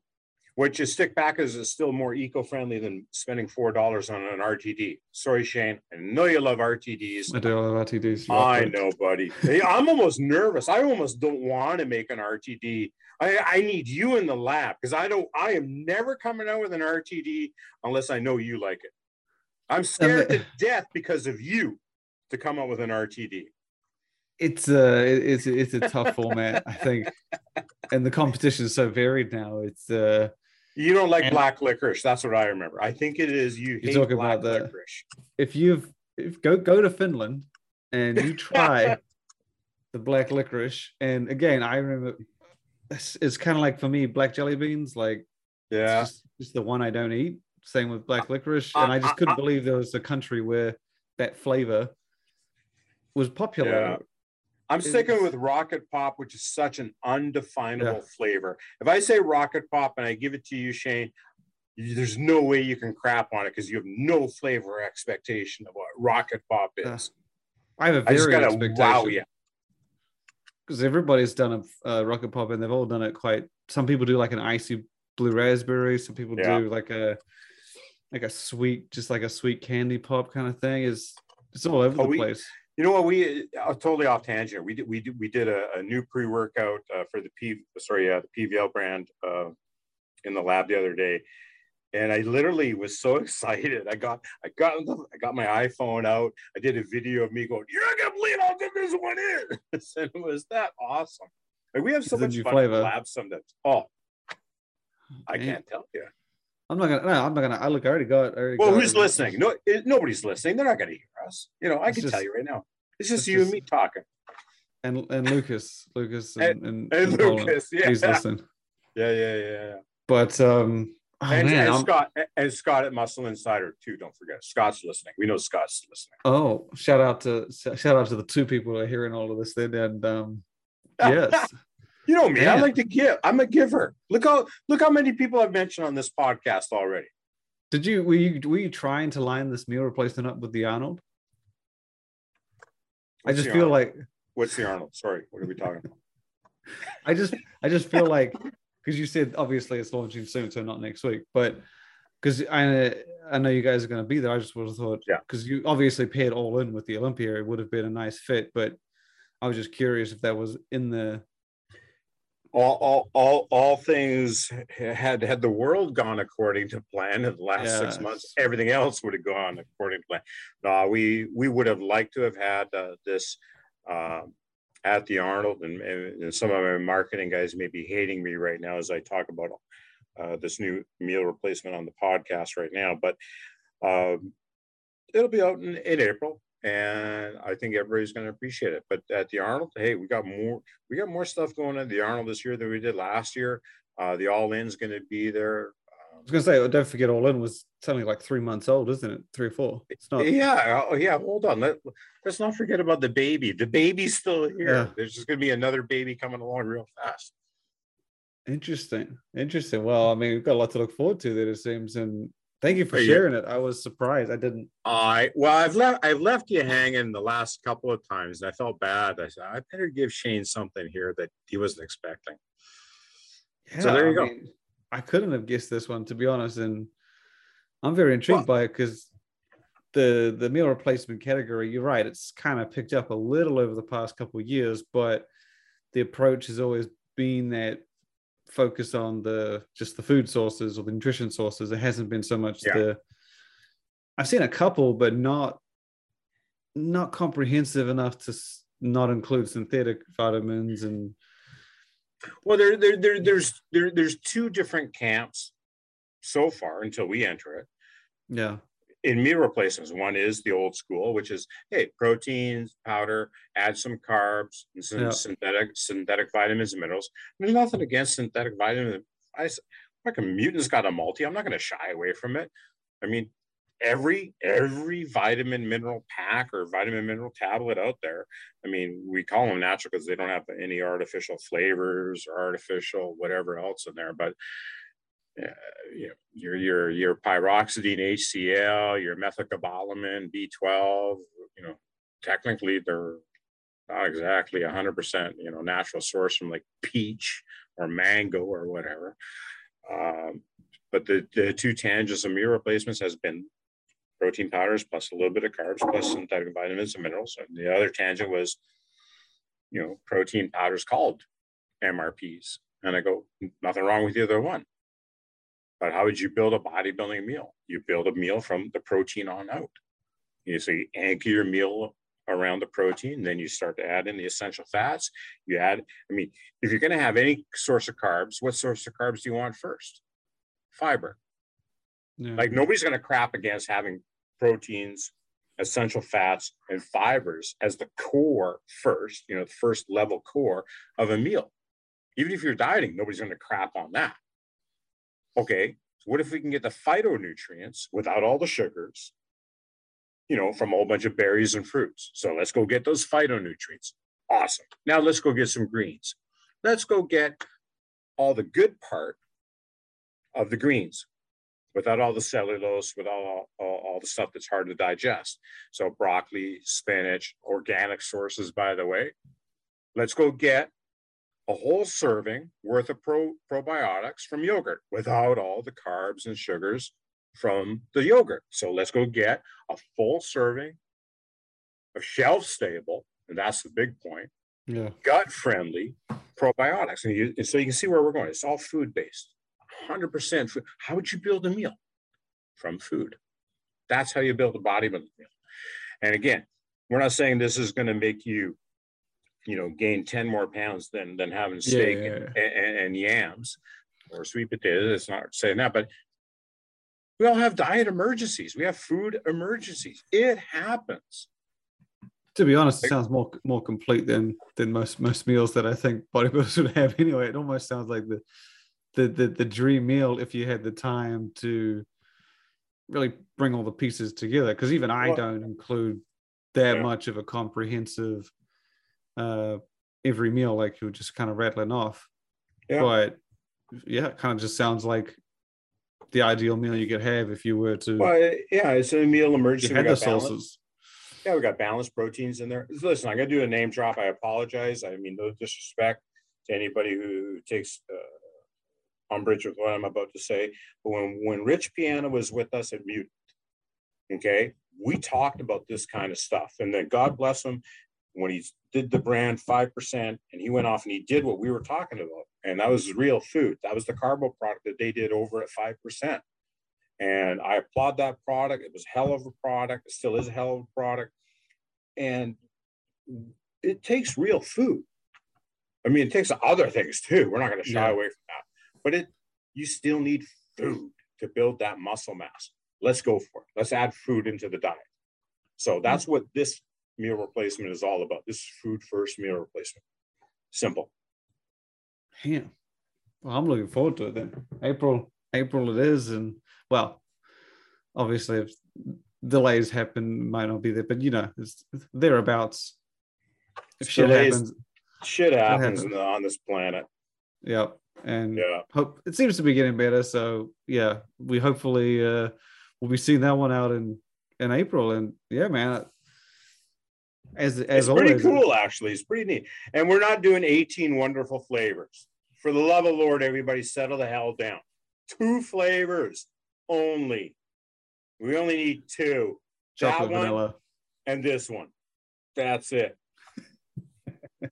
What is stick back is, still more eco-friendly than spending four dollars on an RTD. Sorry, Shane. I know you love RTDs. I do love RTDs. I know, buddy. I'm almost nervous. I almost don't want to make an RTD. I, I need you in the lab because I don't. I am never coming out with an RTD unless I know you like it. I'm scared to death because of you to come up with an RTD. It's a it's it's a tough format, I think, and the competition is so varied now. It's uh you don't like and, black licorice. That's what I remember. I think it is you hate talking black about the, licorice. If you've if go go to Finland and you try the black licorice, and again, I remember it's, it's kind of like for me black jelly beans. Like yeah, it's just, just the one I don't eat. Same with black uh, licorice, uh, and I just uh, couldn't believe there was a country where that flavor was popular. Yeah. I'm sticking with Rocket Pop, which is such an undefinable yeah. flavor. If I say Rocket Pop and I give it to you, Shane, there's no way you can crap on it because you have no flavor expectation of what Rocket Pop is. I have a very I expectation. Wow, yeah. Because everybody's done a uh, Rocket Pop and they've all done it quite. Some people do like an icy blue raspberry. Some people yeah. do like a like a sweet, just like a sweet candy pop kind of thing. Is it's all over oh, the we, place. You know what? We uh, totally off tangent. We did we did we did a, a new pre workout uh, for the P sorry yeah the PVL brand uh, in the lab the other day, and I literally was so excited. I got I got I got my iPhone out. I did a video of me going, "You're not gonna believe how good this one is!" and it was that awesome. Like we have so much fun flavor. in lab sometimes. Oh, I can't tell you. I'm not gonna. No, I'm not gonna. I look. I already got. I already well, got who's it. listening? No, it, nobody's listening. They're not gonna hear us. You know, I it's can just, tell you right now. It's just it's you just, and me talking. And and Lucas, Lucas, and, and, and, and Lucas. Yeah, he's listening. Yeah, yeah, yeah, yeah. But um, oh, and, man, and Scott and Scott at Muscle Insider too. Don't forget, Scott's listening. We know Scott's listening. Oh, shout out to shout out to the two people who are hearing all of this. Then and um, yes. You know me. Man. I like to give. I'm a giver. Look how look how many people I've mentioned on this podcast already. Did you were you were you trying to line this meal replacement up with the Arnold? What's I just feel Arnold? like what's the Arnold? Sorry, what are we talking about? I just I just feel like because you said obviously it's launching soon, so not next week, but because I I know you guys are going to be there. I just would have thought yeah because you obviously paired all in with the Olympia, it would have been a nice fit, but I was just curious if that was in the all, all, all, all things had had the world gone according to plan in the last yes. six months, everything else would have gone according to plan. No, we we would have liked to have had uh, this uh, at the Arnold, and, and, some of my marketing guys may be hating me right now as I talk about uh, this new meal replacement on the podcast right now, but um, it'll be out in, in April and I think everybody's going to appreciate it. But at the Arnold, hey, we got more we got more stuff going at the Arnold this year than we did last year. Uh, the All In's going to be there. I was going to say, don't forget, All In was only like three months old, isn't it? Three or four. It's not. Yeah, oh, yeah. Hold on. Let, let's not forget about the baby. The baby's still here. Yeah. There's just going to be another baby coming along real fast. Interesting. Interesting. Well, I mean, we've got a lot to look forward to there, it seems. And Thank you for sharing it. I was surprised. I didn't. I well, I've left. I've left you hanging the last couple of times, and I felt bad. I said I better give Shane something here that he wasn't expecting. Yeah, so there you I go. Mean, I couldn't have guessed this one to be honest, and I'm very intrigued well, by it because the the meal replacement category. You're right. It's kind of picked up a little over the past couple of years, but the approach has always been that focus on the just the food sources or the nutrition sources. It hasn't been so much yeah. the. I've seen a couple, but not not comprehensive enough to not include synthetic vitamins and. Well, there, there, there, there's there, there's two different camps so far until we enter it. Yeah in meal replacements. One is the old school, which is hey, proteins, powder, add some carbs, and some yeah. synthetic synthetic vitamins and minerals. There's nothing against synthetic vitamins. I like a mutant's got a multi. I'm not going to shy away from it. I mean, every every vitamin mineral pack or vitamin mineral tablet out there. I mean, we call them natural because they don't have any artificial flavors or artificial whatever else in there. But uh, you know, your your your pyridoxine HCl, your methylcobalamin B12, you know, technically they're not exactly 100%, you know, natural source from like peach or mango or whatever. Um, but the, the two tangents of meal replacements has been protein powders plus a little bit of carbs plus synthetic vitamins and minerals. And the other tangent was, you know, protein powders called MRPs. And I go, nothing wrong with either one. But how would you build a bodybuilding meal? You build a meal from the protein on out. You so you anchor your meal around the protein, then you start to add in the essential fats. You add, I mean, if you're going to have any source of carbs, what source of carbs do you want first? Fiber. Yeah. Like nobody's going to crap against having proteins, essential fats, and fibers as the core first, you know, the first level core of a meal. Even if you're dieting, nobody's going to crap on that. Okay, so what if we can get the phytonutrients without all the sugars, you know, from a whole bunch of berries and fruits? So let's go get those phytonutrients. Awesome. Now let's go get some greens. Let's go get all the good part of the greens without all the cellulose, without all, all, all, the stuff that's hard to digest. So broccoli, spinach, organic sources, by the way. Let's go get a whole serving worth of pro, probiotics from yogurt without all the carbs and sugars from the yogurt. So let's go get a full serving of shelf stable, and that's the big point, yeah. gut friendly probiotics. And, you, and so you can see where we're going. It's all food based. 100% food. How would you build a meal? From food. That's how you build a bodybuilding meal. And again, we're not saying this is going to make you, you know, gain 10 more pounds than, than having steak yeah, yeah, yeah. And, and, and, yams or sweet potatoes. It's not saying that, but we all have diet emergencies. We have food emergencies. It happens. To be honest, it sounds more more complete than than most most meals that I think bodybuilders would have anyway. It almost sounds like the the, the the dream meal if you had the time to really bring all the pieces together because even i well, don't include that much of a comprehensive uh every meal like you're just kind of rattling off. Yeah. but yeah it kind of just sounds like the ideal meal you could have if you were to well yeah it's a meal emergency we got sauces yeah we got balanced proteins in there. Listen i'm gonna do a name drop. I apologize. I mean no disrespect to anybody who takes uh, umbrage with what I'm about to say, but when, when Rich Piana was with us at Mutant, okay, we talked about this kind of stuff. And then God bless him, when he did the brand 5%, and he went off and he did what we were talking about. And that was real food. That was the carbo product that they did over at 5%. And I applaud that product. It was hell of a product. It still is a hell of a product. And it takes real food. I mean, it takes other things too. We're not going to shy yeah. away from that but it you still need food to build that muscle mass. Let's go for it. Let's add food into the diet. So that's mm. what this meal replacement is all about. This is food first meal replacement. Simple. Yeah. Well, I'm looking forward to it then. April, April it is, and well, obviously if delays happen, might not be there, but you know, it's thereabouts. If shit delays, happens, shit happens, happens. on this planet. Yep and yeah. hope it seems to be getting better. So yeah, we hopefully uh, we'll be seeing that one out in in April. And yeah, man, as as it's always, pretty cool actually. It's pretty neat. And we're not doing 18 wonderful flavors. For the love of Lord, everybody settle the hell down. Two flavors only. We only need two. Chocolate that vanilla. and this one. That's it.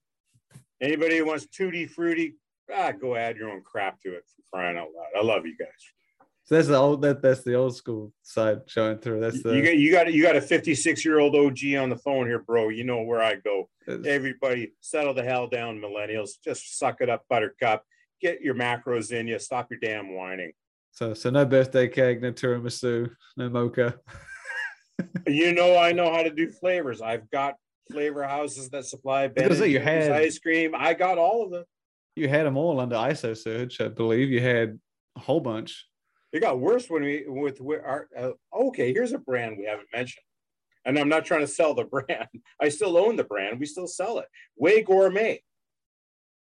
Anybody who wants tutti frutti, ah, go add your own crap to it for crying out loud. I love you guys. So that's the old that that's the old school side showing through. That's the you got you got you got a 56 year old OG on the phone here, bro. You know where I go. Everybody settle the hell down, millennials. Just suck it up, buttercup. Get your macros in you. Stop your damn whining. So so no birthday cake, no tiramisu, no mocha. you know I know how to do flavors. I've got flavor houses that supply Ben you had ice cream. I got all of them you had them all under ISO Surge, I believe. You had a whole bunch. It got worse when we with our. Uh, okay, here's a brand we haven't mentioned, and I'm not trying to sell the brand. I still own the brand. We still sell it. Whey Gourmet.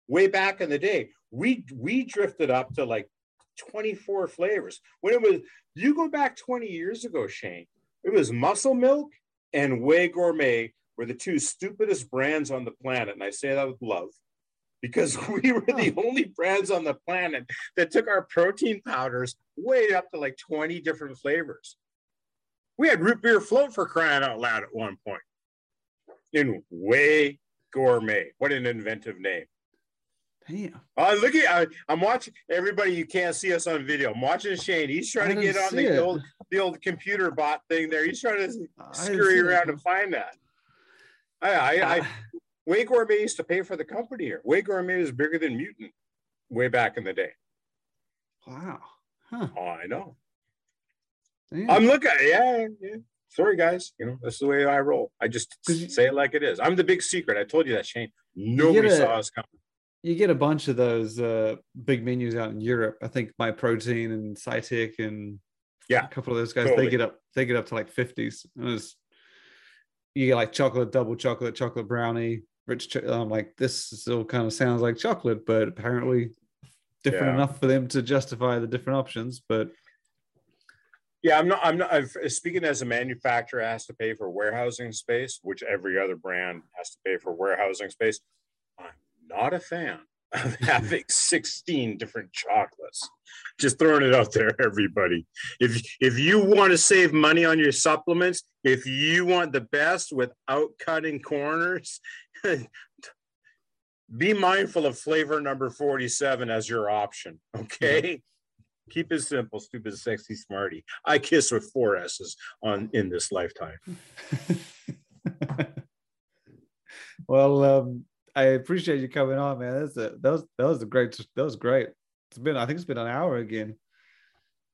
Way back in the day, we we drifted up to like 24 flavors. When it was, you go back 20 years ago, Shane. It was Muscle Milk and Whey Gourmet were the two stupidest brands on the planet, and I say that with love because we were the only brands on the planet that took our protein powders way up to like 20 different flavors. We had root beer float for crying out loud at one point. In whey gourmet. What an inventive name. Damn. Oh, look at I, I'm watching everybody. You can't see us on video. I'm watching Shane. He's trying to get on the old the old computer bot thing there. He's trying to scurry around and find that. I, I, I Whey Gourmet used to pay for the company here. Whey Gourmet was bigger than Mutant way back in the day. Wow. Huh. Oh, I know. Damn. I'm looking. Yeah, yeah. Sorry, guys. You know that's the way I roll. I just say it like it is. I'm the big secret. I told you that, Shane. Nobody a, saw us coming. You get a bunch of those uh, big menus out in Europe. I think My Protein and Scitec and yeah, a couple of those guys. Totally. They get up. They get up to like fifties. It was you get like chocolate, double chocolate, chocolate brownie, rich. I'm like, this still kind of sounds like chocolate, but apparently different yeah. enough for them to justify the different options. But yeah, I'm not. I'm not. I've, speaking as a manufacturer has to pay for warehousing space, which every other brand has to pay for warehousing space. I'm not a fan of having 16 different chocolates. Just throwing it out there, everybody. If if you want to save money on your supplements, if you want the best without cutting corners, be mindful of flavor number 47 as your option. Okay. Keep it simple, stupid, sexy, smarty. I kiss with four S's on in this lifetime. well, um, I appreciate you coming on, man. That's a, that was that was a great that was great. It's been I think it's been an hour again.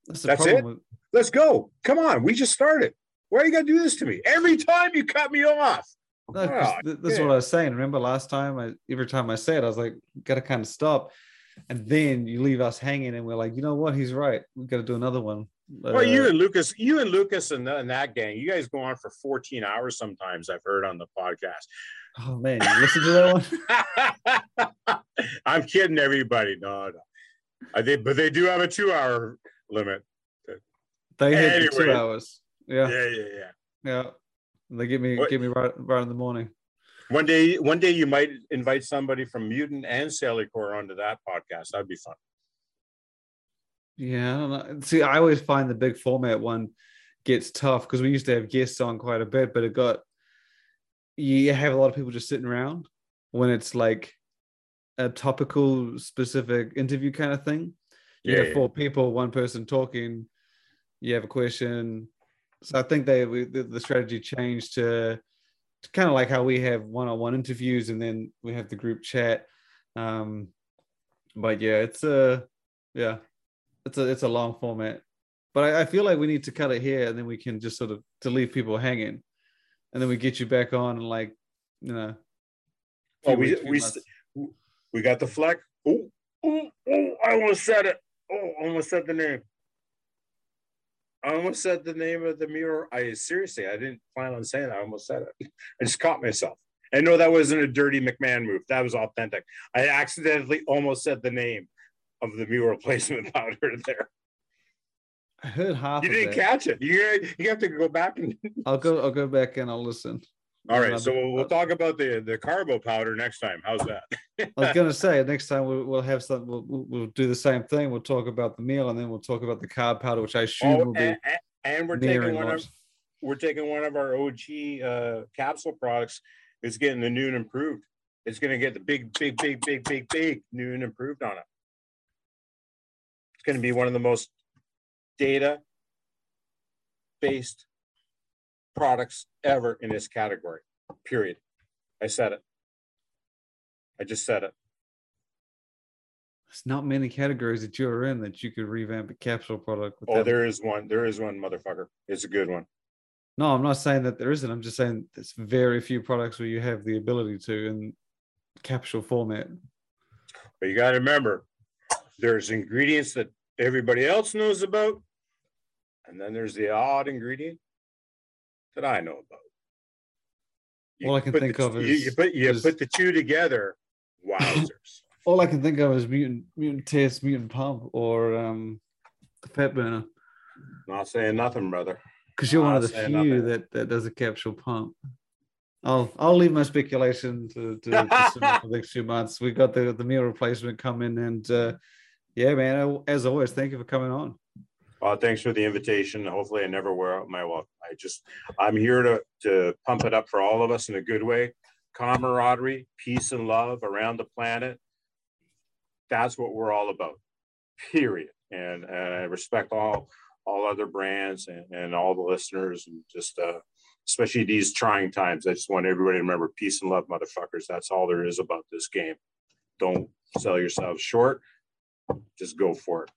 That's, That's it. With... Let's go. Come on, we just started. Why are you gonna do this to me every time you cut me off? No, oh, this is what I was saying. Remember last time? I every time I said, I was like, gotta kind of stop. And then you leave us hanging, and we're like, you know what? He's right. We got to do another one. Well, uh, you and Lucas, you and Lucas and, and, that gang, you guys go on for 14 hours sometimes. I've heard on the podcast. Oh man, you listen to that one? I'm kidding everybody. No, no. I think, but they do have a two-hour limit. They hit anyway. two hours. Yeah. Yeah, yeah, yeah. Yeah. They give me what? give me right right in the morning. One day, one day you might invite somebody from Mutant and Cellucor onto that podcast. That'd be fun. Yeah, see, I always find the big format one gets tough because we used to have guests on quite a bit, but it got you have a lot of people just sitting around when it's like a topical specific interview kind of thing. You yeah, have four yeah. people, one person talking. You have a question, so I think they we, the, the strategy changed to, to kind of like how we have one-on-one interviews and then we have the group chat. Um, but yeah, it's a yeah, it's a it's a long format. But I, I feel like we need to cut it here and then we can just sort of to leave people hanging, and then we get you back on and like you know. Oh, we weeks, we we got the fleck. Oh, oh, oh! I almost said it. Oh, almost said the name. I almost said the name of the mirror. I seriously, I didn't plan on saying that. I almost said it. I just caught myself. And no, that wasn't a dirty McMahon move. That was authentic. I accidentally almost said the name of the mirror placement powder there. I heard half. You didn't it. catch it. You you have to go back and. I'll go. I'll go back and I'll listen. All right, so we'll, we'll, talk about the the carbo powder next time. How's that? I was gonna say next time we'll, we'll have some. We'll, we'll do the same thing. We'll talk about the meal, and then we'll talk about the carb powder, which I assume oh, will be. And, and we're taking one of we're taking one of our OG uh, capsule products. It's getting the new and improved. It's going to get the big, big, big, big, big, big new and improved on it. It's going to be one of the most data based products ever in this category, period. I said it. I just said it. There's not many categories that you're in that you could revamp a capsule product. oh, there is one. There is one, motherfucker. It's a good one. No, I'm not saying that there isn't. I'm just saying there's very few products where you have the ability to in capsule format. But you got to remember, there's ingredients that everybody else knows about, and then there's the odd ingredient that I know about. You All I can think the, of is you, put you is, put the two together. Wowzers! All I can think of is mutant mutant taste, mutant pump, or um, fat burner. Not saying nothing, brother. Because you're Not one of the few that that does a capsule pump. I'll I'll leave my speculation to, to, to the next few months. We got the the meal replacement coming, and uh, yeah, man. As always, thank you for coming on. Well, thanks for the invitation. Hopefully, I never wear out my welcome. I just I'm here to to pump it up for all of us in a good way. Camaraderie, peace, and love around the planet. That's what we're all about. Period. And uh, I respect all all other brands and, and all the listeners and just uh, especially these trying times. I just want everybody to remember peace and love, motherfuckers. That's all there is about this game. Don't sell yourselves short. Just go for it.